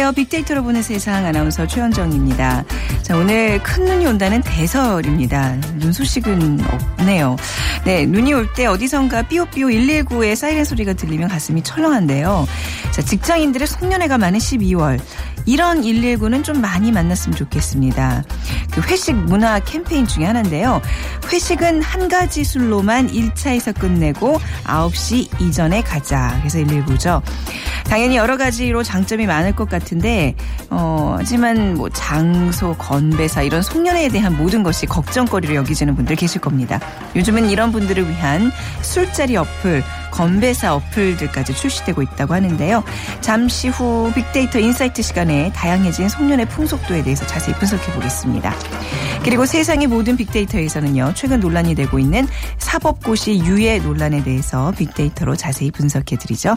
안녕하세요. 빅데이터로 보는 세상 아나운서 최현정입니다. 자, 오늘 큰 눈이 온다는 대설입니다. 눈 소식은 없네요. 네, 눈이 올 때 어디선가 삐요삐요 119의 사이렌 소리가 들리면 가슴이 철렁한데요. 자, 직장인들의 송년회가 많은 12월. 이런 119는 좀 많이 만났으면 좋겠습니다. 그 회식 문화 캠페인 중에 하나인데요. 회식은 한 가지 술로만 1차에서 끝내고 9시 이전에 가자. 그래서 119죠. 당연히 여러 가지로 장점이 많을 것 같은데, 어, 하지만 뭐 장소, 건배사 이런 송년회에 대한 모든 것이 걱정거리로 여기지는 분들 계실 겁니다. 요즘은 이런 분들을 위한 술자리 어플, 건배사 어플들까지 출시되고 있다고 하는데요. 잠시 후 빅데이터 insight 시간에 다양해진 송년회 풍속도에 대해서 자세히 분석해 보겠습니다. 그리고 세상의 모든 빅데이터에서는요, 최근 논란이 되고 있는 사법고시 유예 논란에 대해서 빅데이터로 자세히 분석해 드리죠.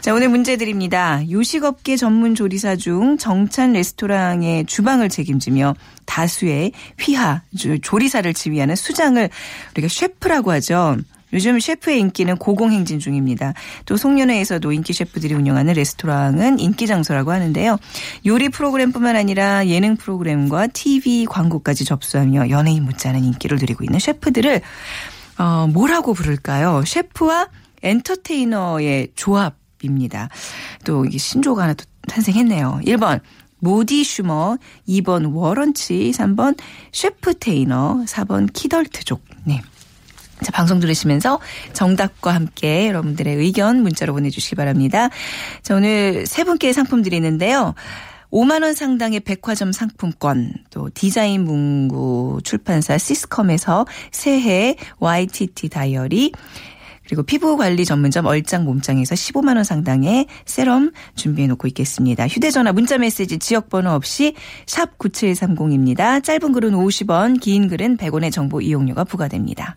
자, 오늘 문제 드립니다. 요식업계 전문 조리사 중 정찬 레스토랑의 주방을 책임지며 다수의 휘하, 조- 조리사를 지휘하는 수장을 우리가 셰프라고 하죠. 요즘 셰프의 인기는 고공행진 중입니다. 또 송년회에서도 인기 셰프들이 운영하는 레스토랑은 인기 장소라고 하는데요. 요리 프로그램뿐만 아니라 예능 프로그램과 TV 광고까지 접수하며 연예인 못지않은 인기를 누리고 있는 셰프들을 어, 뭐라고 부를까요? 셰프와 엔터테이너의 조합입니다. 또 이게 신조가 하나 또 탄생했네요. 1번 모디슈머, 2번 워런치, 3번 셰프테이너, 4번 키덜트족. 네. 자, 방송 들으시면서 정답과 함께 여러분들의 의견 문자로 보내주시기 바랍니다. 자, 오늘 세 분께 상품 드리는데요. 5만원 상당의 백화점 상품권, 또 디자인 문구 출판사 시스컴에서 새해 YTT 다이어리, 그리고 피부 관리 전문점 얼짱 몸짱에서 15만 원 상당의 세럼 준비해 놓고 있겠습니다. 휴대 전화 문자 메시지 지역 번호 없이 샵 9730입니다. 짧은 글은 50원, 긴 글은 100원의 정보 이용료가 부과됩니다.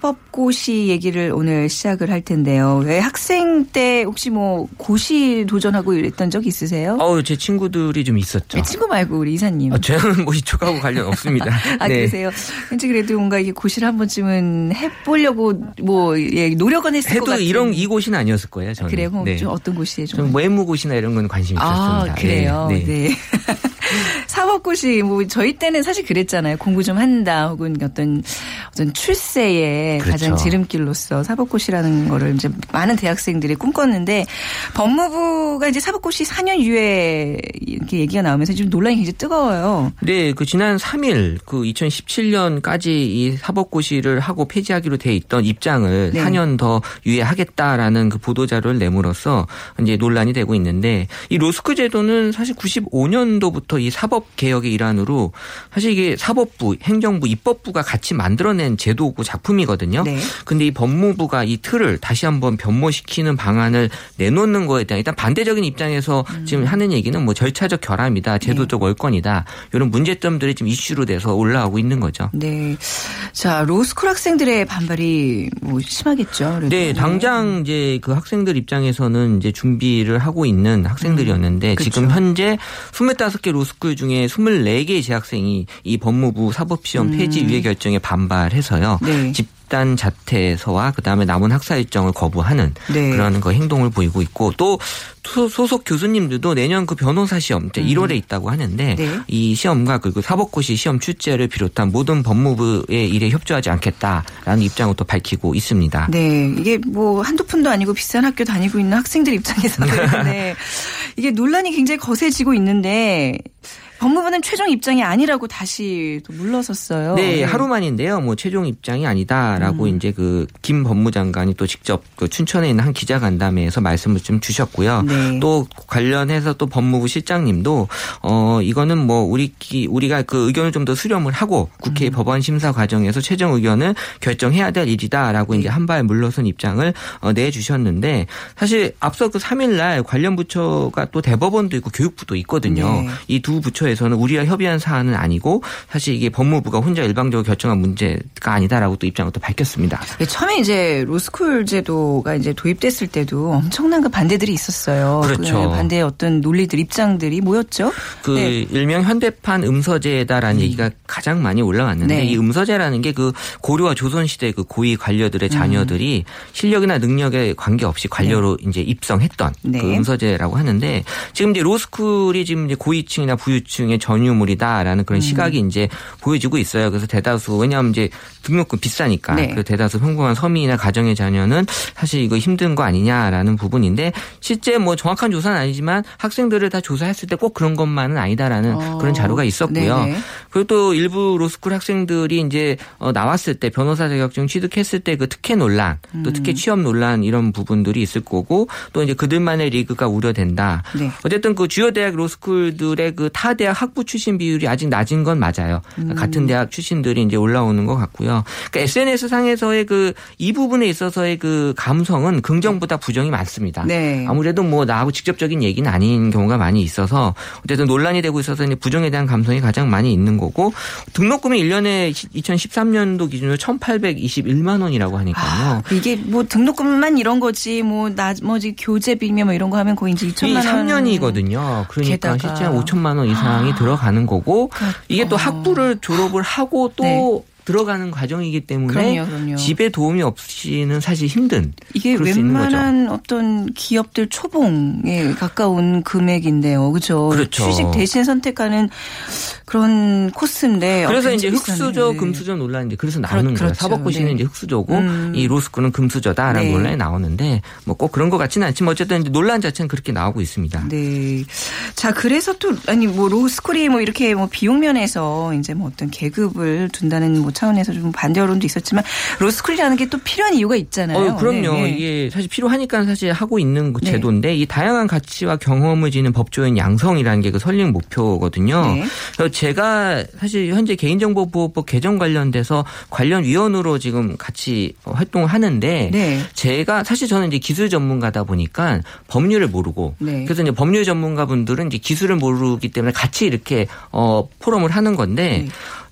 사법고시 얘기를 오늘 시작을 할 텐데요. 왜 학생 때 혹시 뭐 고시 도전하고 이랬던 적 있으세요? 어우, 제 친구들이 좀 있었죠. 네, 친구 말고 우리 이사님. 아, 저는 뭐 이쪽하고 관련 없습니다. 아, 네. 그러세요? 왠지 그래도 뭔가 이게 고시를 한 번쯤은 해보려고 뭐, 예, 노력은 했을 것 해도 같은. 이런 이 곳은 아니었을 거예요. 저는. 그래요? 그럼 네. 좀 어떤 고시에 좀. 좀 외무고시나 이런 건 관심이 있었습니다. 아, 그래요? 네. 사법고시, 뭐, 저희 때는 사실 그랬잖아요. 공부 좀 한다, 혹은 어떤, 어떤 출세의 그렇죠. 가장 지름길로서 사법고시라는 거를 이제 많은 대학생들이 꿈꿨는데, 법무부가 이제 사법고시 4년 유예 이렇게 얘기가 나오면서 지금 논란이 굉장히 뜨거워요. 네, 그 지난 3일 그 2017년까지 이 사법고시를 하고 폐지하기로 돼 있던 입장을 네. 4년 더 유예하겠다라는 그 보도자료를 내므로써 이제 논란이 되고 있는데 이 로스크 제도는 사실 95년도부터 이 사법 개혁의 일환으로 사실 이게 사법부, 행정부, 입법부가 같이 만들어낸 제도고 작품이거든요. 네. 근데 이 법무부가 이 틀을 다시 한번 변모시키는 방안을 내놓는 거에 대한 일단 반대적인 입장에서 음. 지금 하는 얘기는 뭐 절차적 결함이다, 제도적 월권이다 이런 문제점들이 지금 이슈로 돼서 올라오고 있는 거죠. 네. 자, 로스쿨 학생들의 반발이 뭐 심하겠죠. 그래도. 네, 당장 이제 그 학생들 입장에서는 이제 준비를 하고 있는 학생들이었는데 그렇죠. 지금 현재 25개 로스쿨 중에 중에 24개 재학생이 이 법무부 사법시험 폐지 유예 결정에 반발해서요. 네. 집단 자퇴서와 그다음에 남은 학사 일정을 거부하는 네. 그런 그 행동을 보이고 있고 또 소- 소속 교수님들도 내년 그 변호사 시험 이제 1월에 있다고 하는데 음. 네. 이 시험과 그리고 사법고시 시험 출제를 비롯한 모든 법무부의 일에 협조하지 않겠다라는 입장을 또 밝히고 있습니다. 네, 이게 뭐 한두 푼도 아니고 비싼 학교 다니고 있는 학생들 입장에서는 네. 이게 논란이 굉장히 거세지고 있는데 법무부는 최종 입장이 아니라고 다시 또 물러섰어요. 네, 하루만인데요. 뭐 최종 입장이 아니다라고 음. 이제 그 김 법무 장관이 또 직접 그 춘천에 있는 한 기자 간담회에서 말씀을 좀 주셨고요. 네. 또 관련해서 또 법무부 실장님도 어 이거는 뭐 우리 기- 우리가 그 의견을 좀 더 수렴을 하고 국회 음. 법안 심사 과정에서 최종 의견을 결정해야 될 일이다라고 네. 이제 한발 물러선 입장을 어, 내 주셨는데 사실 앞서 그 3일 날 관련 부처가 또 대법원도 있고 교육부도 있거든요. 네. 이두 부처 에서는 우리가 협의한 사안은 아니고 사실 이게 법무부가 혼자 일방적으로 결정한 문제가 아니다라고 또 입장을 또 밝혔습니다. 네, 처음에 이제 로스쿨 제도가 이제 도입됐을 때도 엄청난 그 반대들이 있었어요. 그렇죠. 그 반대의 어떤 논리들, 입장들이 뭐였죠? 그 네. 일명 현대판 음서제다라는 얘기가 가장 많이 올라왔는데 네. 이 음서제라는 게 그 고려와 조선 시대 그 고위 관료들의 음. 자녀들이 실력이나 능력에 관계없이 관료로 이제 입성했던 네. 그 음서제라고 하는데 지금 이제 로스쿨이 지금 이제 고위층이나 부유층 의 전유물이다라는 음. 그런 시각이 이제 보여지고 있어요. 그래서 대다수 왜냐하면 이제 등록금 비싸니까 네. 그 대다수 평범한 서민이나 가정의 자녀는 사실 이거 힘든 거 아니냐라는 부분인데 실제 뭐 정확한 조사는 아니지만 학생들을 다 조사했을 때 꼭 그런 것만은 아니다라는 어. 그런 자료가 있었고요. 네네. 그리고 또 일부 로스쿨 학생들이 이제 어, 나왔을 때 변호사 자격증 취득했을 때 그 특혜 논란, 음. 또 특혜 취업 논란 이런 부분들이 있을 거고 또 이제 그들만의 리그가 우려된다. 네. 어쨌든 그 주요 대학 로스쿨들의 그 타 대학 학부 출신 비율이 아직 낮은 건 맞아요. 음. 같은 대학 출신들이 이제 올라오는 것 같고요. 그러니까 SNS 상에서의 그 이 부분에 있어서의 그 감성은 긍정보다 부정이 많습니다. 네. 아무래도 뭐 나하고 직접적인 얘기는 아닌 경우가 많이 있어서 어쨌든 논란이 되고 있어서 이제 부정에 대한 감성이 가장 많이 있는 거고 등록금이 1년에 2013년도 기준으로 1,821만 원이라고 하니까요. 이게 뭐 등록금만 이런 거지 뭐 나머지 교재비며 뭐 이런 거 하면 거의 이제 2천만 원. 3년이거든요. 그러니까. 실제 한 5천만 원 이상 이 들어가는 거고 이게 또 어. 학부를 졸업을 하고 또 네. 들어가는 과정이기 때문에 그럼요, 그럼요. 집에 도움이 없이는 사실 힘든 이게. 웬만한 어떤 기업들 초봉에 가까운 금액인데요. 그죠? 그렇죠. 취직 대신 선택하는 그런 코스인데. 그래서 어, 이제 흑수저, 비싸네. 금수저 논란인데 그래서 나오는 그렇- 거예요. 그렇죠. 사법고시는 네. 이제 흑수저고 음. 이 로스쿨은 금수저다라는 네. 논란이 나오는데 뭐 꼭 그런 것 같지는 않지만 어쨌든 이제 논란 자체는 그렇게 나오고 있습니다. 네. 자, 그래서 또, 아니, 뭐, 로스쿨이 뭐, 이렇게 뭐, 비용 면에서 이제 뭐 어떤 계급을 둔다는 뭐 차원에서 좀 반대 여론도 있었지만, 로스쿨이라는 게 또 필요한 이유가 있잖아요. 어, 그럼요. 네, 네. 이게 사실 필요하니까 사실 하고 있는 그 네. 제도인데 이 다양한 가치와 경험을 지닌 법조인 양성이라는 게 그 설립 목표거든요. 네. 그래서 제가 사실 현재 개인정보보호법 개정 관련돼서 관련 위원으로 지금 같이 활동을 하는데 네. 제가 사실 저는 이제 기술 전문가다 보니까 법률을 모르고 네. 그래서 이제 법률 전문가분들은 이제 기술을 모르기 때문에 같이 이렇게 어 포럼을 하는 건데 네.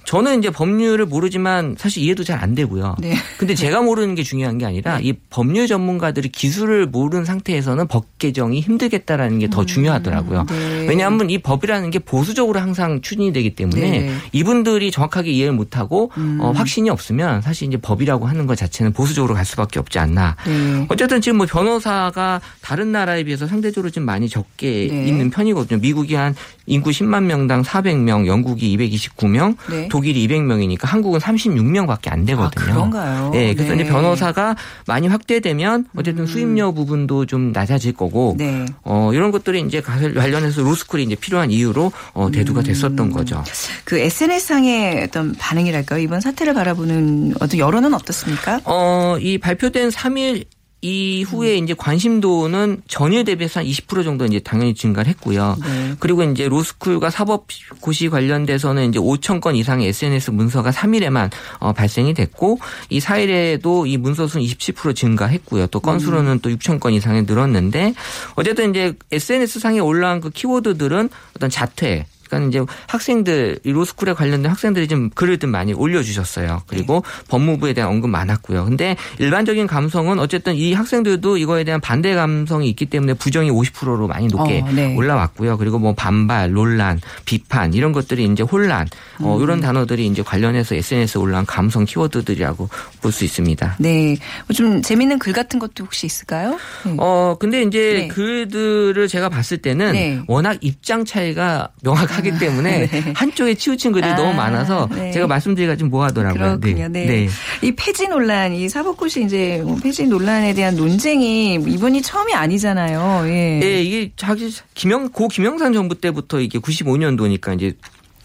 저는 이제 법률을 모르지만 사실 이해도 잘 안 되고요. 네. 근데 제가 모르는 게 중요한 게 아니라 이 법률 전문가들이 기술을 모르는 상태에서는 법 개정이 힘들겠다라는 게더 중요하더라고요. 네. 왜냐하면 이 법이라는 게 보수적으로 항상 추진이 되기 때문에 네. 이분들이 정확하게 이해를 못하고 음. 어, 확신이 없으면 사실 이제 법이라고 하는 것 자체는 보수적으로 갈 수밖에 없지 않나. 네. 어쨌든 지금 뭐 변호사가 다른 나라에 비해서 상대적으로 좀 많이 적게 네. 있는 편이거든요. 미국이 한 인구 10만 명당 400명, 영국이 229명, 네. 독일이 200명이니까 한국은 36명밖에 안 되거든요. 아, 그런가요? 네, 그래서 네. 이제 변호사가 많이 확대되면 어쨌든 수임료 부분도 좀 낮아질 거고, 네. 어 이런 것들이 이제 관련해서 로스쿨이 이제 필요한 이유로 어, 음. 대두가 됐었던 거죠. 그 SNS상의 어떤 반응이랄까요? 이번 사태를 바라보는 어떤 여론은 어떻습니까? 어, 이 발표된 3일 이후에 이제 관심도는 전일 대비해서 한 20% 정도 이제 당연히 증가를 했고요. 네. 그리고 이제 로스쿨과 사법고시 관련돼서는 이제 5천 건 이상의 SNS 문서가 3일에만 어, 발생이 됐고 이 4일에도 이 문서 수는 27% 증가했고요. 또 건수로는 또 6천 건 이상이 늘었는데 어쨌든 이제 SNS 상에 올라온 그 키워드들은 어떤 자퇴 그러니까 이제 학생들 이 로스쿨에 관련된 학생들이 좀 글을 좀 많이 올려주셨어요. 그리고 네. 법무부에 대한 언급 많았고요. 근데 일반적인 감성은 어쨌든 이 학생들도 이거에 대한 반대 감성이 있기 때문에 부정이 50%로 많이 높게 어, 네. 올라왔고요. 그리고 뭐 반발, 논란, 비판 이런 것들이 이제 혼란 어, 음. 이런 단어들이 이제 관련해서 SNS에 올라온 감성 키워드들이라고 볼 수 있습니다. 네. 뭐좀 재밌는 글 같은 것도 혹시 있을까요? 네. 어, 근데 이제 네. 글들을 제가 봤을 때는 네. 워낙 입장 차이가 명확 하기 때문에 네. 한쪽에 치우친 글이 아, 너무 많아서 네. 제가 말씀드리기가 좀 뭐하더라고요. 그렇군요. 네. 이 폐지 논란, 이 사법고시 이제 뭐 폐지 논란에 대한 논쟁이 이번이 처음이 아니잖아요. 예. 예, 이게 자기 김영 고 김영삼 정부 때부터 이게 95년도니까 이제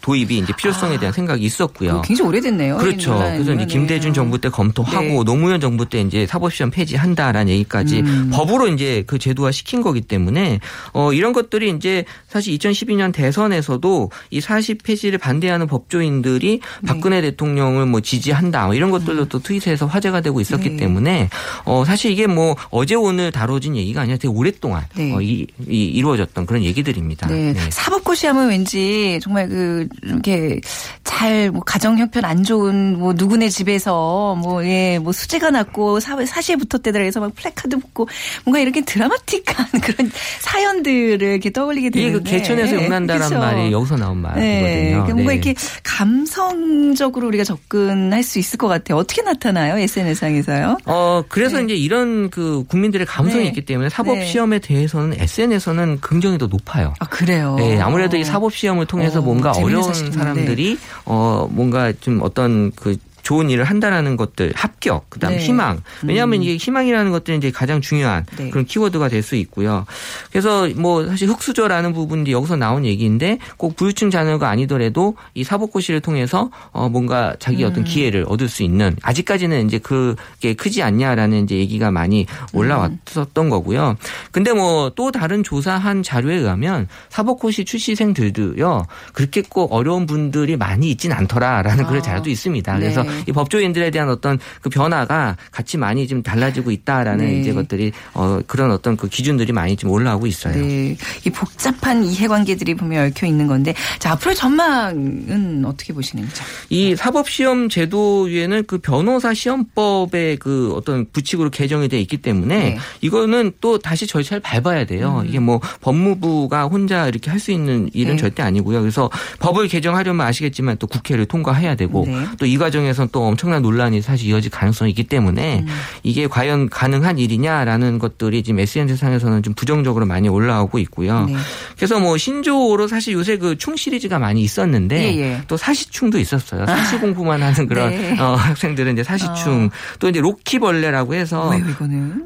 도입이 이제 필요성에 대한 생각이 있었고요. 굉장히 오래됐네요. 그렇죠. 그래서 이제 김대중 네. 정부 때 검토하고 네. 노무현 정부 때 이제 사법시험 폐지한다라는 얘기까지 음. 법으로 이제 그 제도화 시킨 거기 때문에 어 이런 것들이 이제 사실 2012년 대선에서도 이 사십 폐지를 반대하는 법조인들이 네. 박근혜 대통령을 뭐 지지한다 뭐 이런 것들도 또 트윗에서 화제가 되고 있었기 네. 때문에 어 사실 이게 뭐 어제 오늘 다뤄진 얘기가 아니라 되게 오랫동안 네. 어, 이, 이 이루어졌던 그런 얘기들입니다. 네. 사법고시 하면 왠지 정말 그 이렇게 잘 뭐 가정 형편 안 좋은 뭐 누구네 집에서 뭐예뭐 수재가 났고 사, 사시에 붙었대더라 해서 막 플래카드 붙고 뭔가 이렇게 드라마틱한 그런 사연들을 이렇게 떠올리게 이게 되는데 그 개천에서 용난다라는 그쵸? 말이 여기서 나온 네. 말이거든요. 그러니까 뭔가 네. 이렇게 감성적으로 우리가 접근할 수 있을 것 같아요. 어떻게 나타나요? SNS상에서요? 어, 그래서 네. 이제 이런 그 국민들의 감성이 네. 있기 때문에 사법 네. 시험에 대해서는 SNS에서는 긍정이 더 높아요. 아, 그래요? 네, 아무래도 이 사법 시험을 통해서 어, 뭔가 어려운 사람들이 어 뭔가 좀 어떤 그 좋은 일을 한다라는 것들 합격 그다음 네. 희망 왜냐하면 이게 희망이라는 것들이 이제 가장 중요한 네. 그런 키워드가 될 수 있고요. 그래서 뭐 사실 흑수저라는 부분이 여기서 나온 얘기인데 꼭 부유층 자녀가 아니더라도 이 사법고시를 통해서 어 뭔가 자기 음. 어떤 기회를 얻을 수 있는 아직까지는 이제 그게 크지 않냐라는 이제 얘기가 많이 올라왔었던 거고요. 근데 뭐 또 다른 조사한 자료에 의하면 사법고시 출시생들도요 그렇게 꼭 어려운 분들이 많이 있진 않더라라는 그런 아. 자료도 있습니다. 그래서 네. 이 법조인들에 대한 어떤 그 변화가 같이 많이 좀 달라지고 있다라는 네. 이제 것들이 어 그런 어떤 그 기준들이 많이 좀 올라오고 있어요. 네. 이 복잡한 이해관계들이 보면 얽혀 있는 건데, 자, 앞으로의 전망은 어떻게 보시는지요? 이 사법 시험 제도에는 그 변호사 시험법의 그 어떤 부칙으로 개정이 돼 있기 때문에 네. 음. 이거는 또 다시 절차를 밟아야 돼요. 이게 뭐 법무부가 혼자 이렇게 할 수 있는 일은 네. 절대 아니고요. 그래서 법을 개정하려면 아시겠지만 또 국회를 통과해야 되고 네. 또이 과정에 선 또 엄청난 논란이 사실 이어질 가능성이 있기 때문에 음. 이게 과연 가능한 일이냐라는 것들이 지금 SNS 상에서는 좀 부정적으로 많이 올라오고 있고요. 네. 그래서 뭐 신조어로 사실 요새 그 충 시리즈가 많이 있었는데 예, 예. 또 사시충도 있었어요. 사시 공부만 하는 그런 네. 어, 학생들은 이제 사시충 또 이제 로키벌레라고 해서?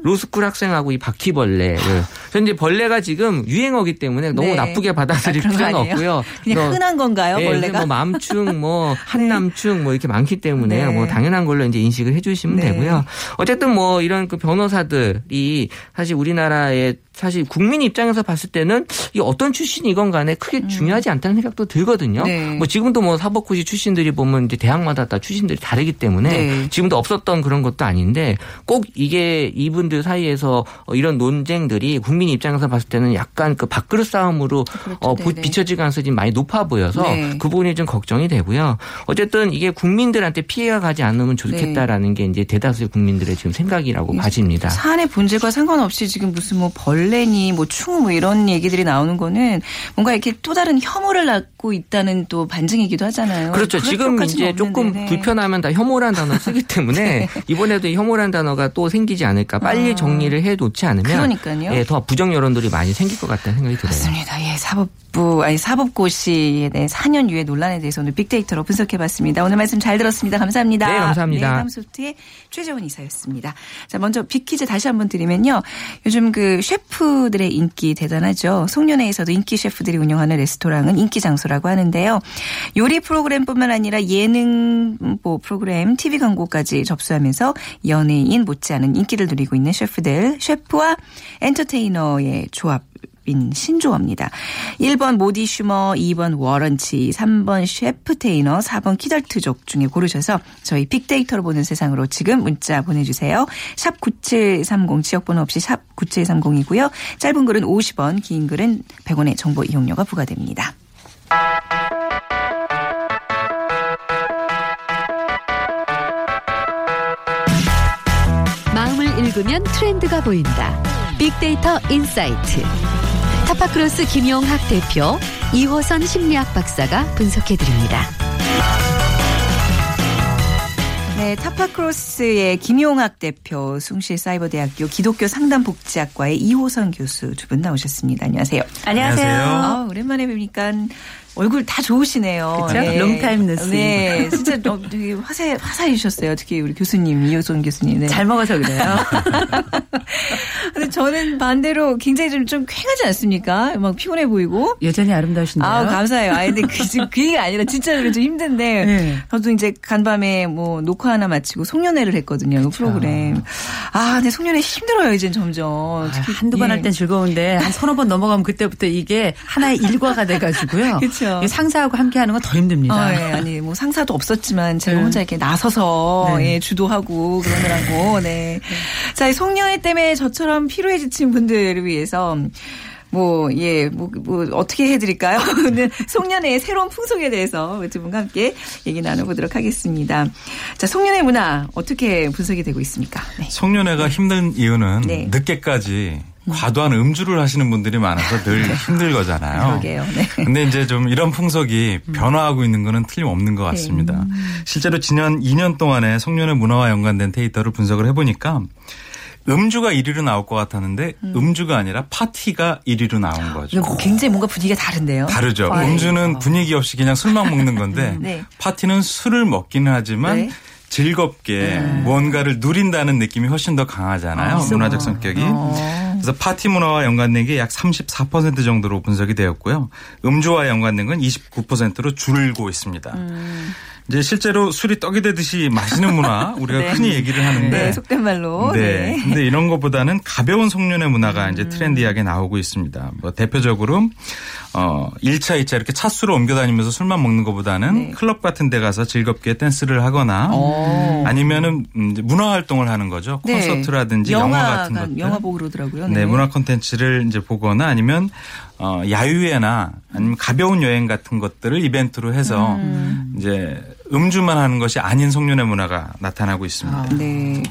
로스쿨 학생하고 이 바퀴벌레를 그래서 이제 벌레가 지금 유행어기 때문에 너무 네. 나쁘게 받아들일 아, 필요는? 없고요. 그냥 뭐 흔한 건가요, 예, 벌레가? 뭐 맘충, 뭐 한남충, 뭐 이렇게 많기 때문에 네. 뭐 당연한 걸로 이제 인식을 해주시면 네. 되고요. 어쨌든 뭐 이런 그 변호사들이 사실 우리나라의 사실 국민 입장에서 봤을 때는 이 어떤 출신이건 간에 크게 중요하지 않다는 생각도 들거든요. 음. 네. 뭐 지금도 뭐 사법고시 출신들이 보면 이제 대학마다 다 출신들이 다르기 때문에 네. 지금도 없었던 그런 것도 아닌데 꼭 이게 이분들 사이에서 어, 이런 논쟁들이 국민 입장에서 봤을 때는 약간 그 밥그릇 싸움으로 어, 보- 네네. 비춰질 가능성이 좀 많이 높아 보여서 네. 그 부분이 좀 걱정이 되고요. 어쨌든 이게 국민들한테 피해가 가지 않으면 좋겠다라는 게 이제 대다수의 국민들의 지금 생각이라고 봐집니다. 사안의 본질과 상관없이 지금 무슨 뭐 벌 레니 뭐 충 뭐 이런 얘기들이 나오는 거는 뭔가 이렇게 또 다른 혐오를 낳고 있다는 또 반증이기도 하잖아요. 그렇죠. 지금 이제 조금 네. 불편하면 다 혐오란 단어 쓰기 때문에 이번에도 이 혐오란 단어가 또 생기지 않을까. 빨리 아. 정리를 해 놓지 않으면 그러니까요. 예, 더 부정 여론들이 많이 생길 것 같다는 생각이 들어요. 맞습니다. 예, 사법부 아니 사법고시에 대해 4년 유예 논란에 대해서 오늘 빅데이터로 분석해 봤습니다. 오늘 말씀 잘 들었습니다. 감사합니다. 네, 감사합니다. 네, 다음소프트의 최재원 이사였습니다. 자, 먼저 빅퀴즈 다시 한번 드리면요. 요즘 그 셰프 들의 인기 대단하죠. 송년회에서도 인기 셰프들이 운영하는 레스토랑은 인기 장소라고 하는데요. 요리 프로그램뿐만 아니라 예능 뭐 프로그램, TV 광고까지 접수하면서 연예인 못지않은 인기를 누리고 있는 셰프들, 셰프와 엔터테이너의 조합인 신조어입니다. 1번 모디슈머, 2번 워런치, 3번 셰프테이너, 4번 키덜트족 중에 고르셔서 저희 빅데이터로 보는 세상으로 지금 문자 보내주세요. 샵 9730 지역번호 없이 샵 9730이고요. 짧은 글은 50원, 긴 글은 100원의 정보 이용료가 부과됩니다. 마음을 읽으면 트렌드가 보인다. 빅데이터 insight. 타파크로스 김용학 대표, 이호선 심리학 박사가 분석해드립니다. 네, 타파크로스의 김용학 대표, 숭실사이버대학교 기독교 상담복지학과의 이호선 교수 두 분 나오셨습니다. 안녕하세요. 안녕하세요. 아, 오랜만에 뵈니까 얼굴 다 좋으시네요. 그쵸? Long time no see. 네, 진짜 너- 되게 화사, 화사해주셨어요. 특히 우리 교수님, 이호선 교수님. 네. 잘 먹어서 그래요. 근데 저는 반대로 굉장히 좀, 좀 퀭하지 않습니까? 막 피곤해 보이고. 여전히 아름다우신데요. 아 감사해요. 아 근데 그, 지금 그 얘기가 아니라 진짜로 좀 힘든데 네. 저도 이제 간밤에 뭐 녹화 하나 마치고 송년회를 했거든요. 그 프로그램. 아 근데 송년회 힘들어요 이제 점점. 특히 한두 번 예. 할땐 즐거운데 한 서너 번 넘어가면 그때부터 이게 하나의 일과가 돼가지고요. 그 쵸. 이게 상사하고 함께하는 건 더 힘듭니다. 아, 예. 아니 뭐 상사도 없었지만 제가 네. 혼자 이렇게 나서서 네. 예, 주도하고 그러느라고 네. 자, 이 송년회 때문에 저처럼 피로에 지친 분들을 위해서 뭐, 예, 뭐, 뭐, 어떻게 해드릴까요? 오늘 송년회의 새로운 풍속에 대해서 두 분과 함께 얘기 나눠보도록 하겠습니다. 자, 송년회 문화 어떻게 분석이 되고 있습니까? 네. 송년회가 힘든 이유는 네. 늦게까지 과도한 음주를 하시는 분들이 많아서 늘 힘들 거잖아요. 그러게요. 네. 근데 이제 좀 이런 풍속이 변화하고 있는 거는 틀림없는 것 같습니다. 실제로 지난 2년 동안의 송년회 문화와 연관된 데이터를 분석을 해보니까 음주가 1위로 나올 것 같았는데 음. 주가 아니라 파티가 1위로 나온 거죠. 이거 굉장히 뭔가 분위기가 다른데요. 다르죠. 아, 음주는 분위기 없이 그냥 술만 먹는 건데 네. 파티는 술을 먹기는 하지만 네. 즐겁게 무언가를 누린다는 느낌이 훨씬 더 강하잖아요. 문화적 성격이. 어. 그래서 파티 문화와 연관된 게 약 34% 정도로 분석이 되었고요. 음주와 연관된 건 29%로 줄고 있습니다. 음. 이제 실제로 술이 떡이 되듯이 마시는 문화 우리가 네. 흔히 얘기를 하는데 네, 속된 말로. 네. 네. 근데 이런 것보다는 가벼운 송년회 문화가 이제 트렌디하게 나오고 있습니다. 뭐 대표적으로 어 1차, 2차 이렇게 차수로 옮겨 다니면서 술만 먹는 것보다는 네. 클럽 같은 데 가서 즐겁게 댄스를 하거나 어. 아니면은 음, 이제 문화 활동을 하는 거죠. 네. 콘서트라든지 영화 같은 영화가- 것들. 영화 보고 그러더라고요. 네, 문화 콘텐츠를 이제 보거나 아니면 어 야유회나 아니면 가벼운 여행 같은 것들을 이벤트로 해서 음. 이제 음주만 하는 것이 아닌 송년회 문화가 나타나고 있습니다. 네.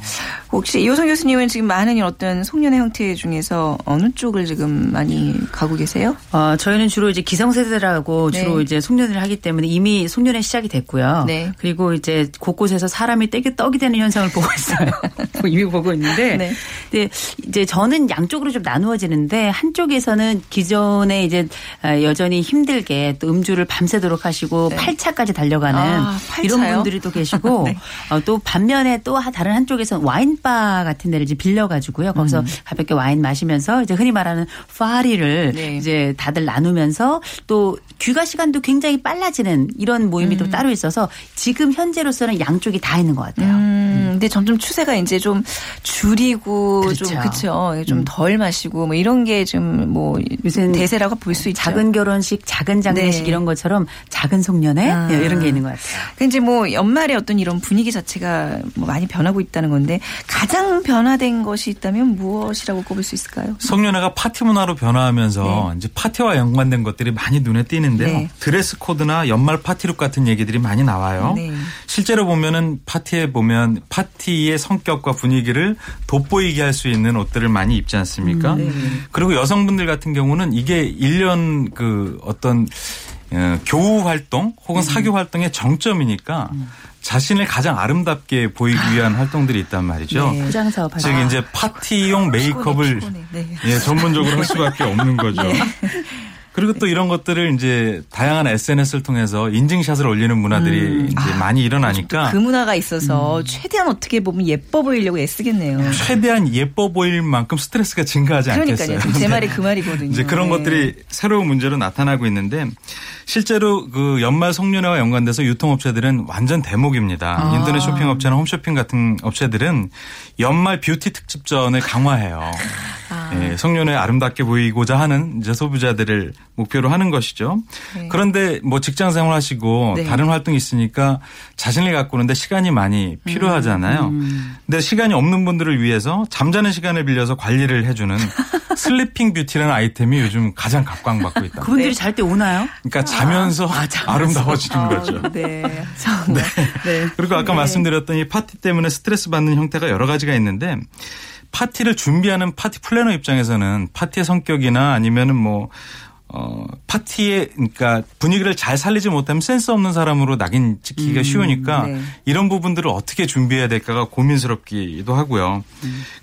혹시 이호성 교수님은 지금 많은 어떤 송년회 형태 중에서 어느 쪽을 지금 많이 가고 계세요? 어, 저희는 주로 이제 기성세대라고 네. 주로 이제 송년회를 하기 때문에 이미 송년회 시작이 됐고요. 네. 그리고 이제 곳곳에서 사람이 떡이 떡이 되는 현상을 보고 있어요. 이미 보고 있는데. 네. 근데 이제 저는 양쪽으로 좀 나누어지는데 한쪽에서는 기존에 이제 아, 여전히 힘들게 또 음주를 밤새도록 하시고 네. 8차까지 달려가는 아, 8차요? 이런 분들이 또 계시고 네. 어, 또 반면에 또 다른 한쪽에서는 와인바 같은 데를 이제 빌려가지고요. 거기서 가볍게 와인 마시면서 이제 흔히 말하는 파리를 네. 이제 다들 나누면서 또 귀가 시간도 굉장히 빨라지는 이런 모임이 음. 또 따로 있어서 지금 현재로서는 양쪽이 다 있는 것 같아요. 음, 근데 점점 추세가 이제 좀 줄이고 그렇죠. 좀 그쵸. 좀덜 마시고 뭐 이런 게 좀 뭐 요새는 대세라고 볼 수 있죠. 작은 결혼식, 작은 장례식 네. 이런 것처럼 작은 송년회 아. 이런 게 있는 것 같아요. 그 이제 뭐 연말에 어떤 이런 분위기 자체가 뭐 많이 변하고 있다는 건데 가장 변화된 것이 있다면 무엇이라고 꼽을 수 있을까요? 송년회가 파티 문화로 변화하면서 이제 파티와 연관된 것들이 많이 눈에 띄는데요. 네. 드레스 코드나 연말 파티룩 같은 얘기들이 많이 나와요. 네. 실제로 보면은 파티에 보면 파티의 성격과 분위기를 돋보이게 할 수 있는 옷들을 많이 입지 않습니까? 그리고 여성분들 같은 경우는 이게 1년 그 어떤 어, 교우 활동 혹은 사교 활동의 정점이니까 자신을 가장 아름답게 보이기 위한 활동들이 있단 말이죠. 네. 포장 사업 즉 이제 파티용 메이크업을 피곤해, 피곤해. 네. 예, 전문적으로 할 수밖에 없는 거죠. 그리고 또 이런 것들을 이제 다양한 SNS를 통해서 인증샷을 올리는 문화들이 이제 많이 일어나니까 그 문화가 있어서 최대한 어떻게 보면 예뻐 보이려고 애쓰겠네요. 최대한 예뻐 보일 만큼 스트레스가 증가하지 그러니까요. 않겠어요. 제 말이 그 말이거든요. 이제 그런 네. 것들이 새로운 문제로 나타나고 있는데 실제로 그 연말 송년회와 연관돼서 유통업체들은 완전 대목입니다. 아. 인터넷 쇼핑 업체나 홈쇼핑 같은 업체들은 연말 뷰티 특집전을 강화해요. 아. 예, 송년회 아름답게 보이고자 하는 이제 소비자들을 목표로 하는 것이죠. 네. 그런데 뭐 직장 생활하시고 네. 다른 활동이 있으니까 자신을 가꾸는데 시간이 많이 필요하잖아요. 음, 근데 시간이 없는 분들을 위해서 잠자는 시간을 빌려서 관리를 해주는 sleeping beauty라는 아이템이 요즘 가장 각광받고 있다. 그분들이 잘때 오나요? 그러니까 자면서 아, 자면서. 아름다워지는 거죠. 네. 정말. 네. 그리고 아까 말씀드렸던 이 파티 때문에 스트레스 받는 형태가 여러 가지가 있는데 파티를 준비하는 파티 플래너 입장에서는 파티의 성격이나 아니면은 뭐 어, 파티에, 그러니까 분위기를 잘 살리지 못하면 센스 없는 사람으로 낙인 찍히기가 쉬우니까 네. 이런 부분들을 어떻게 준비해야 될까가 고민스럽기도 하고요.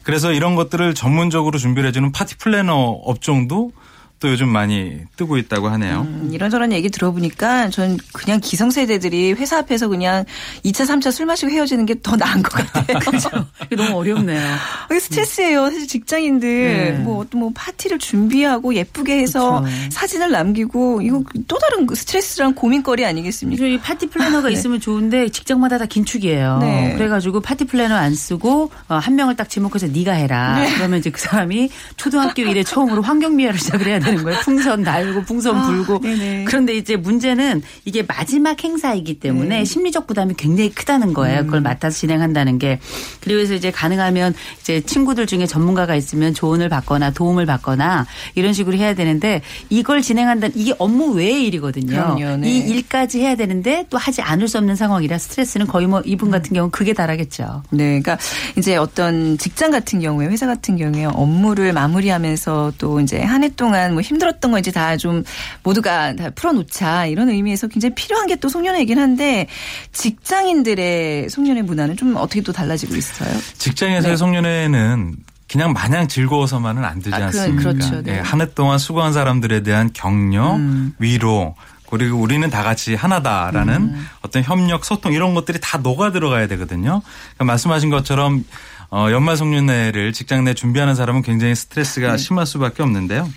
그래서 이런 것들을 전문적으로 준비를 해주는 파티 플래너 업종도 또 요즘 많이 뜨고 있다고 하네요. 음, 이런저런 얘기 들어보니까 전 그냥 기성세대들이 회사 앞에서 그냥 2차, 3차 술 마시고 헤어지는 게 더 나은 것 같아요. 그죠? 이게 너무 어렵네요. 스트레스예요. 사실 직장인들 네. 뭐 어떤 뭐 파티를 준비하고 예쁘게 해서 그쵸. 사진을 남기고 이거 또 다른 그 스트레스랑 고민거리 아니겠습니까? 이 파티 플래너가 있으면 좋은데 직장마다 다 긴축이에요. 네. 그래가지고 파티 플래너 안 쓰고 어, 한 명을 딱 지목해서 네가 해라. 그러면 이제 그 사람이 초등학교 일에 처음으로 환경미화를 시작을 해야 되는 거예요. 풍선 달고 풍선 불고. 네네. 그런데 이제 문제는 이게 마지막 행사이기 때문에 심리적 부담이 굉장히 크다는 거예요. 그걸 맡아서 진행한다는 게. 그리고 그래서 이제 가능하면 이제 친구들 중에 전문가가 있으면 조언을 받거나 도움을 받거나 이런 식으로 해야 되는데 이걸 진행한다 이게 업무 외의 일이거든요. 그럼요, 네. 이 일까지 해야 되는데 또 하지 않을 수 없는 상황이라 스트레스는 거의 뭐 이분 같은 경우는 극에 달하겠죠. 네, 그러니까 이제 어떤 직장 같은 경우에 회사 같은 경우에 업무를 마무리하면서 또 이제 한 해 동안 뭐 힘들었던 거 이제 다 좀 모두가 다 풀어놓자 이런 의미에서 굉장히 필요한 게 또 송년회이긴 한데 직장인들의 송년회 문화는 좀 어떻게 또 달라지고 있어요? 직장에서의 네. 송년회는 그냥 마냥 즐거워서만은 안 되지 아, 그- 않습니까? 그렇죠. 네. 예, 한해 동안 수고한 사람들에 대한 격려, 음. 위로, 그리고 우리는 다 같이 하나다라는 음. 어떤 협력, 소통 이런 것들이 다 녹아 들어가야 되거든요. 그러니까 말씀하신 것처럼 어, 연말 송년회를 직장 내 준비하는 사람은 굉장히 스트레스가 네. 심할 수밖에 없는데요.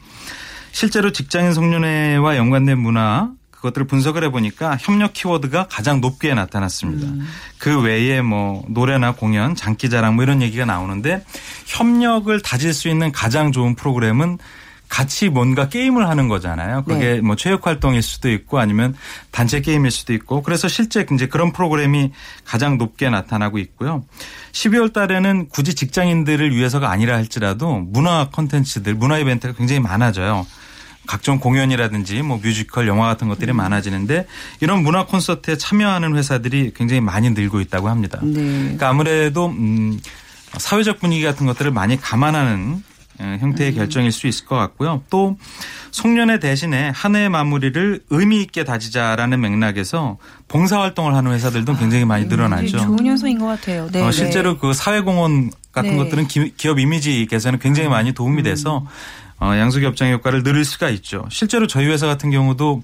실제로 직장인 송년회와 연관된 문화 그것들을 분석을 해보니까 협력 키워드가 가장 높게 나타났습니다. 그 외에 뭐 노래나 공연, 장기자랑 뭐 이런 얘기가 나오는데 협력을 다질 수 있는 가장 좋은 프로그램은 같이 뭔가 게임을 하는 거잖아요. 그게 네. 뭐 체육 활동일 수도 있고 아니면 단체 게임일 수도 있고 그래서 실제 이제 그런 프로그램이 가장 높게 나타나고 있고요. 12월 달에는 굳이 직장인들을 위해서가 아니라 할지라도 문화 콘텐츠들, 문화 이벤트가 굉장히 많아져요. 각종 공연이라든지 뭐 뮤지컬, 영화 같은 것들이 많아지는데 이런 문화 콘서트에 참여하는 회사들이 굉장히 많이 늘고 있다고 합니다. 네. 그러니까 아무래도 음 사회적 분위기 같은 것들을 많이 감안하는 에, 형태의 결정일 수 있을 것 같고요. 또 송년회 대신에 한 해의 마무리를 의미 있게 다지자라는 맥락에서 봉사 활동을 하는 회사들도 굉장히 많이 늘어나죠. 좋은 현상인 것 같아요. 네, 어, 네. 실제로 그 사회공헌 같은 네. 것들은 기, 기업 이미지 개선에 굉장히 많이 도움이 돼서 어, 양수겹장의 효과를 늘릴 수가 있죠. 실제로 저희 회사 같은 경우도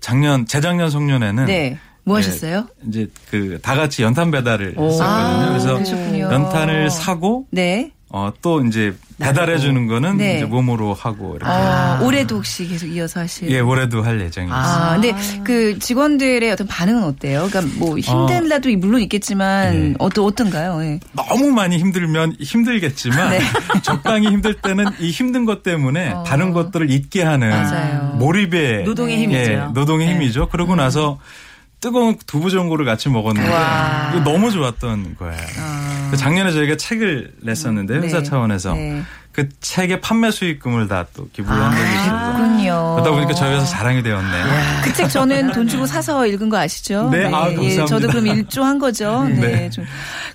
작년 재작년 송년회는 네. 뭐 네, 하셨어요? 이제 그 다 같이 연탄 배달을 했었거든요. 아, 그래서 그러셨군요. 연탄을 사고 네. 어, 또 이제 배달해 주는 거는 네. 이제 몸으로 하고 이렇게 아, 올해도 혹시 계속 이어서 하실? 예 올해도 할 예정입니다. 아, 근데 그 직원들의 어떤 반응은 어때요? 그러니까 뭐 힘든 날도 물론 있겠지만 네. 어떤 어떤가요? 예. 너무 많이 힘들면 힘들겠지만 네. 적당히 힘들 때는 이 힘든 것 때문에 다른 것들을 잊게 하는 어. 맞아요. 몰입의 노동의 힘이죠. 예, 노동의 네. 힘이죠. 그러고 나서 뜨거운 두부전골을 같이 먹었는데 너무 좋았던 거예요. 그 작년에 저희가 책을 냈었는데 회사 네. 차원에서 네. 그 책의 판매 수익금을 다 또 기부를 한 적이 있어서 그렇군요. 그러다 보니까 저희 회사 자랑이 되었네요. 그 책 저는 돈 주고 사서 읽은 거 아시죠? 네, 아, 감사합니다. 저도 그럼 일조한 거죠. 네. 네. 좀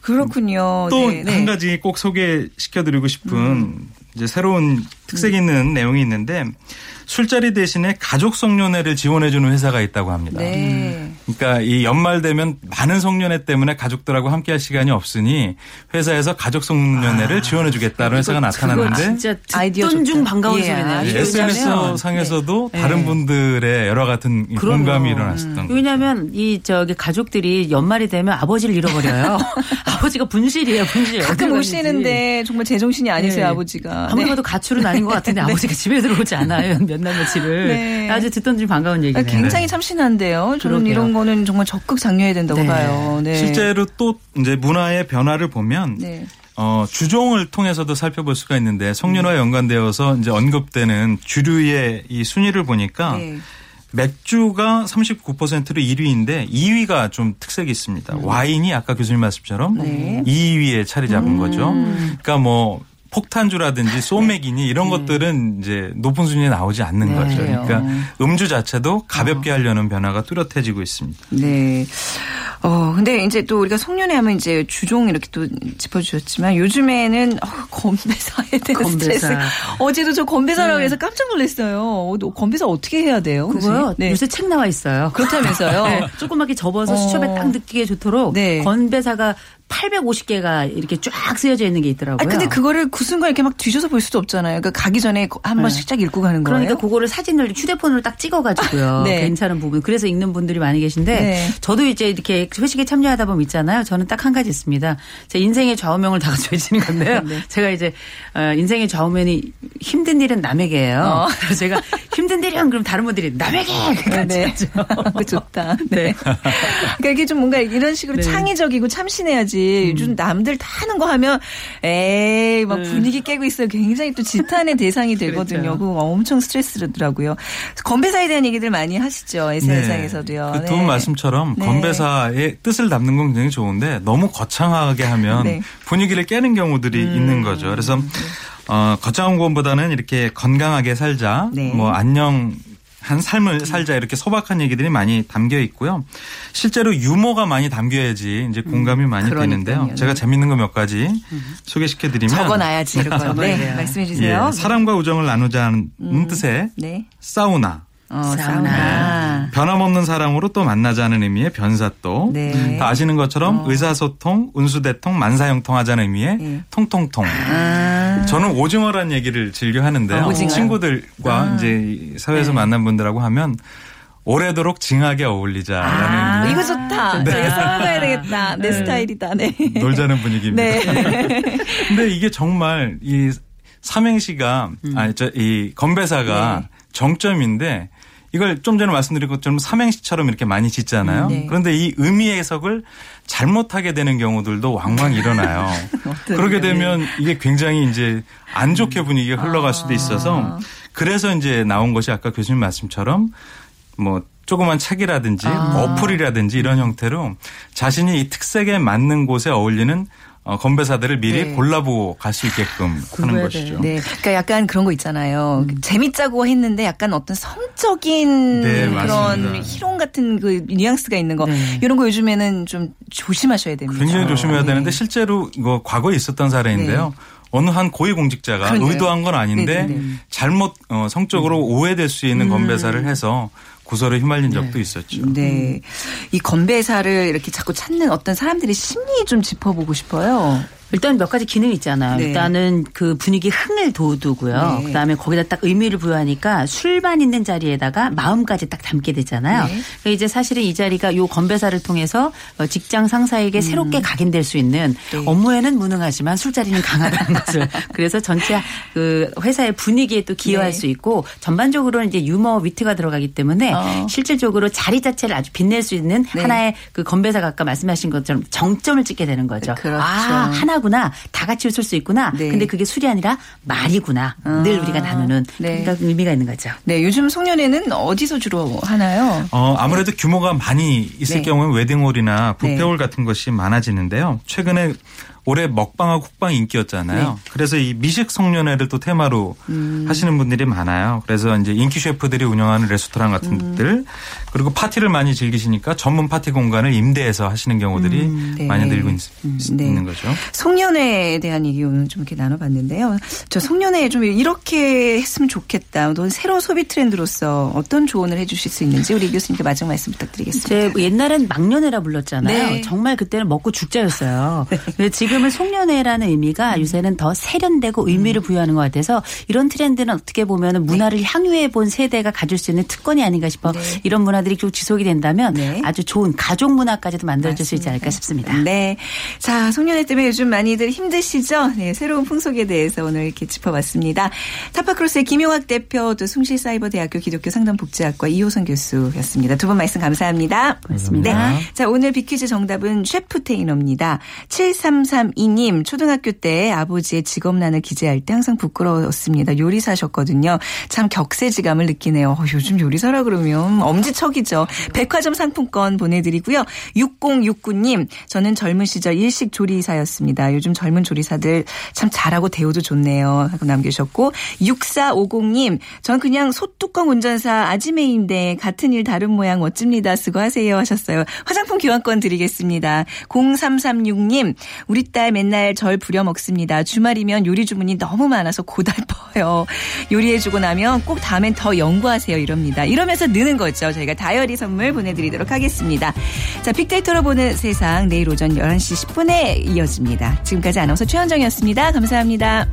그렇군요. 또 네, 한 네. 가지 꼭 소개시켜드리고 싶은 음. 이제 새로운 특색 있는 내용이 있는데 술자리 대신에 가족 송년회를 지원해주는 회사가 있다고 합니다. 네. 그러니까 이 연말 되면 많은 송년회 때문에 가족들하고 함께할 시간이 없으니 회사에서 가족 송년회를 지원해주겠다는 회사가 나타났는데 진짜 아이디어 듣던 중. 반가운 예, 소리네요. 이게 SNS 상에서도 네. 다른 분들의 여러 같은 이 그럼요. 공감이 일어났었던 거죠. 왜냐하면 이 저기 가족들이 연말이 되면 아버지를 잃어버려요. 아버지가 분실이에요, 분실. 가끔. 오시는데 정말 제정신이 아니세요 네. 아버지가. 아무리 네. 봐도 가출은 아닌 것 같은데 아버지가 집에 들어오지 않아요. 몇날 며칠을. 네. 아주 듣던 중 반가운 아, 얘기네요. 굉장히 참신한데요. 저는 그러게요. 이런 거는 정말 적극 장려해야 된다고 네. 봐요. 네. 실제로 또 이제 문화의 변화를 보면 네. 어, 주종을 통해서도 살펴볼 수가 있는데 송년화에 연관되어서 이제 언급되는 주류의 이 순위를 보니까 네. 맥주가 39%로 1위인데 2위가 좀 특색이 있습니다. 와인이 아까 교수님 말씀처럼 네. 2위에 자리 잡은 거죠. 그러니까 뭐 폭탄주라든지 소맥이니 이런 것들은 이제 높은 수준에 나오지 않는 네. 거죠. 그러니까 음주 자체도 가볍게 하려는 변화가 뚜렷해지고 있습니다. 네. 어, 근데 이제 또 우리가 송년회 하면 이제 주종 이렇게 또 짚어주셨지만 요즘에는 어, 건배사에 대한 건배사. 스트레스. 어제도 저 건배사라고 해서 깜짝 놀랐어요. 어, 너 건배사 어떻게 해야 돼요? 그거요? 네. 요새 책 나와 있어요. 그렇다면서요? 네, 조그맣게 접어서 어. 수첩에 딱 느끼게 좋도록 네. 건배사가 850개가 이렇게 쫙 쓰여져 있는 게 있더라고요. 아, 근데 그거를 그 순간 이렇게 막 뒤져서 볼 수도 없잖아요. 그러니까 가기 전에 한 번씩 쫙 읽고 가는 거예요. 그러니까 그거를 사진을 휴대폰으로 딱 찍어가지고요. 네. 괜찮은 부분. 그래서 읽는 분들이 많이 계신데 네. 저도 이제 이렇게 회식에 참여하다 보면 있잖아요. 저는 딱 한 가지 있습니다. 제 인생의 좌우명을 다 가지고 있는 건데요. 네. 제가 이제 어, 인생의 좌우면이 힘든 일은 남에게예요. 어. 그래서 제가 힘든 일은 그럼 다른 분들이 남에게 네, 네. 그 좋다. 네. 그러니까 이게 좀 뭔가 이런 식으로 네. 창의적이고 참신해야지. 요즘 남들 다 하는 거 하면 에이 막 분위기 깨고 있어요. 굉장히 또 지탄의 대상이 되거든요. 그렇죠. 그거 엄청 스트레스더라고요. 건배사에 대한 얘기들 많이 하시죠. SNS상에서도요. 그두분 말씀처럼 네. 건배사의 뜻을 담는 건 굉장히 좋은데 너무 거창하게 하면 네. 분위기를 깨는 경우들이 있는 거죠. 그래서 어, 거창한 것보다는 이렇게 건강하게 살자, 네. 뭐 안녕. 한 삶을 살자 이렇게 소박한 얘기들이 많이 담겨 있고요. 실제로 유머가 많이 담겨야지 이제 공감이 많이 그러니까요. 되는데요. 제가 재밌는 거 몇 가지 소개시켜 드리면 적어놔야지 이런 거. 네, 적어야 말씀해 주세요. 예, 사랑과 우정을 나누자는 뜻의 네. 사우나, 어, 사우나. 사우나. 변함없는 사랑으로 또 만나자는 의미의 변사또. 네. 다 아시는 것처럼 의사소통, 운수대통, 만사형통하자는 의미의 네. 통통통. 아. 저는 오징어란 얘기를 즐겨 하는데요. 아? 친구들과 이제 이 사회에서 만난 분들하고 하면 오래도록 징하게 어울리자라는 아, 이거 좋다. 제가 써먹어야 되겠다. 내 스타일이다. 네. 놀자는 분위기입니다. 네. 근데 이게 정말 이 삼행시가 아니 저이 건배사가 네. 정점인데 이걸 좀 전에 말씀드린 것처럼 삼행시처럼 이렇게 많이 짓잖아요. 네. 그런데 이 의미 해석을 잘못하게 되는 경우들도 왕왕 일어나요. 그렇게 되면 이게 굉장히 이제 안 좋게 분위기가 흘러갈 수도 있어서 그래서 이제 나온 것이 아까 교수님 말씀처럼 뭐 조그만 책이라든지 어플이라든지 이런 형태로 자신이 이 특색에 맞는 곳에 어울리는 어, 건배사들을 미리 네. 골라보고 갈 수 있게끔 하는 것이죠. 네. 그러니까 약간 그런 거 있잖아요. 재밌자고 했는데 약간 어떤 성적인 네, 그런 맞습니다. 희롱 같은 그 뉘앙스가 있는 거. 네. 이런 거 요즘에는 좀 조심하셔야 됩니다. 굉장히 조심해야 네. 되는데 실제로 이거 과거에 있었던 사례인데요. 어느 한 고위공직자가. 의도한 건 아닌데 네, 네, 네. 잘못 어, 성적으로 오해될 수 있는 건배사를 해서 고소를 휘말린 적도 있었죠. 네. 이 건배사를 이렇게 자꾸 찾는 어떤 사람들의 심리 좀 짚어보고 싶어요. 일단 몇 가지 기능이 있잖아요. 네. 일단은 그 분위기 흥을 돋우고요. 네. 그다음에 거기다 딱 의미를 부여하니까 술만 있는 자리에다가 마음까지 딱 담게 되잖아요. 네. 그러니까 이제 사실은 이 자리가 요 건배사를 통해서 어, 직장 상사에게 새롭게 각인될 수 있는 음. 네. 업무에는 무능하지만 술자리는 강하다는 것을 그래서 전체 그 회사의 분위기에 또 기여할 네. 수 있고 전반적으로는 이제 유머 위트가 들어가기 때문에 어. 실질적으로 자리 자체를 아주 빛낼 수 있는 네. 하나의 그 건배사가 아까 말씀하신 것처럼 정점을 찍게 되는 거죠. 그렇죠. 아 하나 구나 다 같이 웃을 수 있구나. 네. 근데 그게 술이 아니라 말이구나. 늘 우리가 나누는 네. 그러니까 의미가 있는 거죠. 네. 요즘 송년회는 어디서 주로 하나요? 어, 아무래도 규모가 많이 있을 네. 경우는 웨딩홀이나 뷔페홀 같은 것이 많아지는데요. 최근에 올해 먹방하고 국방이 인기였잖아요. 네. 그래서 이 미식 성년회를 또 테마로 음. 하시는 분들이 많아요. 그래서 이제 인기 셰프들이 운영하는 레스토랑 같은 음. 데들 그리고 파티를 많이 즐기시니까 전문 파티 공간을 임대해서 하시는 경우들이 네. 많이 늘고 있, 네. 는 거죠. 송년회에 대한 얘기 오늘 좀 이렇게 나눠봤는데요. 저 송년회 좀 이렇게 했으면 좋겠다. 또 새로운 소비 트렌드로서 어떤 조언을 해주실 수 있는지 우리 이 교수님께 마지막 말씀 부탁드리겠습니다. 제 옛날엔 막년회라 불렀잖아요. 네. 정말 그때는 먹고 죽자였어요. 근데 지금 은 송년회라는 의미가 요새는 더 세련되고 의미를 음. 부여하는 것 같아서 이런 트렌드는 어떻게 보면 문화를 향유해 본 세대가 가질 수 있는 특권이 아닌가 싶어 이런 문화들이 쭉 지속이 된다면 네. 아주 좋은 가족 문화까지도 만들어질 수 있지 않을까 싶습니다. 네. 자, 송년회 때문에 요즘 많이들 힘드시죠? 네, 새로운 풍속에 대해서 오늘 이렇게 짚어봤습니다. 타파크로스의 김용학 대표, 또 숭실사이버대학교 기독교 상담복지학과 이호선 교수였습니다. 두 분 말씀 감사합니다. 고맙습니다. 네. 자, 오늘 비퀴즈 정답은 셰프 테이너입니다. 733 6232님, 초등학교 때 아버지의 직업란을 기재할 때 항상 부끄러웠습니다. 요리사셨거든요. 참 격세지감을 느끼네요. 어, 요즘 요리사라 그러면 엄지척이죠. 백화점 상품권 보내드리고요. 6069님, 저는 젊은 시절 일식 조리사였습니다. 요즘 젊은 조리사들 참 잘하고 대우도 좋네요. 하고 남겨주셨고, 6450님, 전 그냥 소뚜껑 운전사 아지매인데 같은 일 다른 모양 멋집니다. 수고하세요 하셨어요. 화장품 교환권 드리겠습니다. 0336님, 우리 딸 맨날 절 부려 먹습니다. 주말이면 요리 주문이 너무 많아서 고달퍼요. 요리해주고 나면 꼭 다음엔 더 연구하세요 이럽니다. 이러면서 느는 거죠. 저희가 다이어리 선물 보내드리도록 하겠습니다. 자, 빅데이터로 보는 세상 내일 오전 11시 10분에 이어집니다. 지금까지 아나운서 최현정이었습니다. 감사합니다.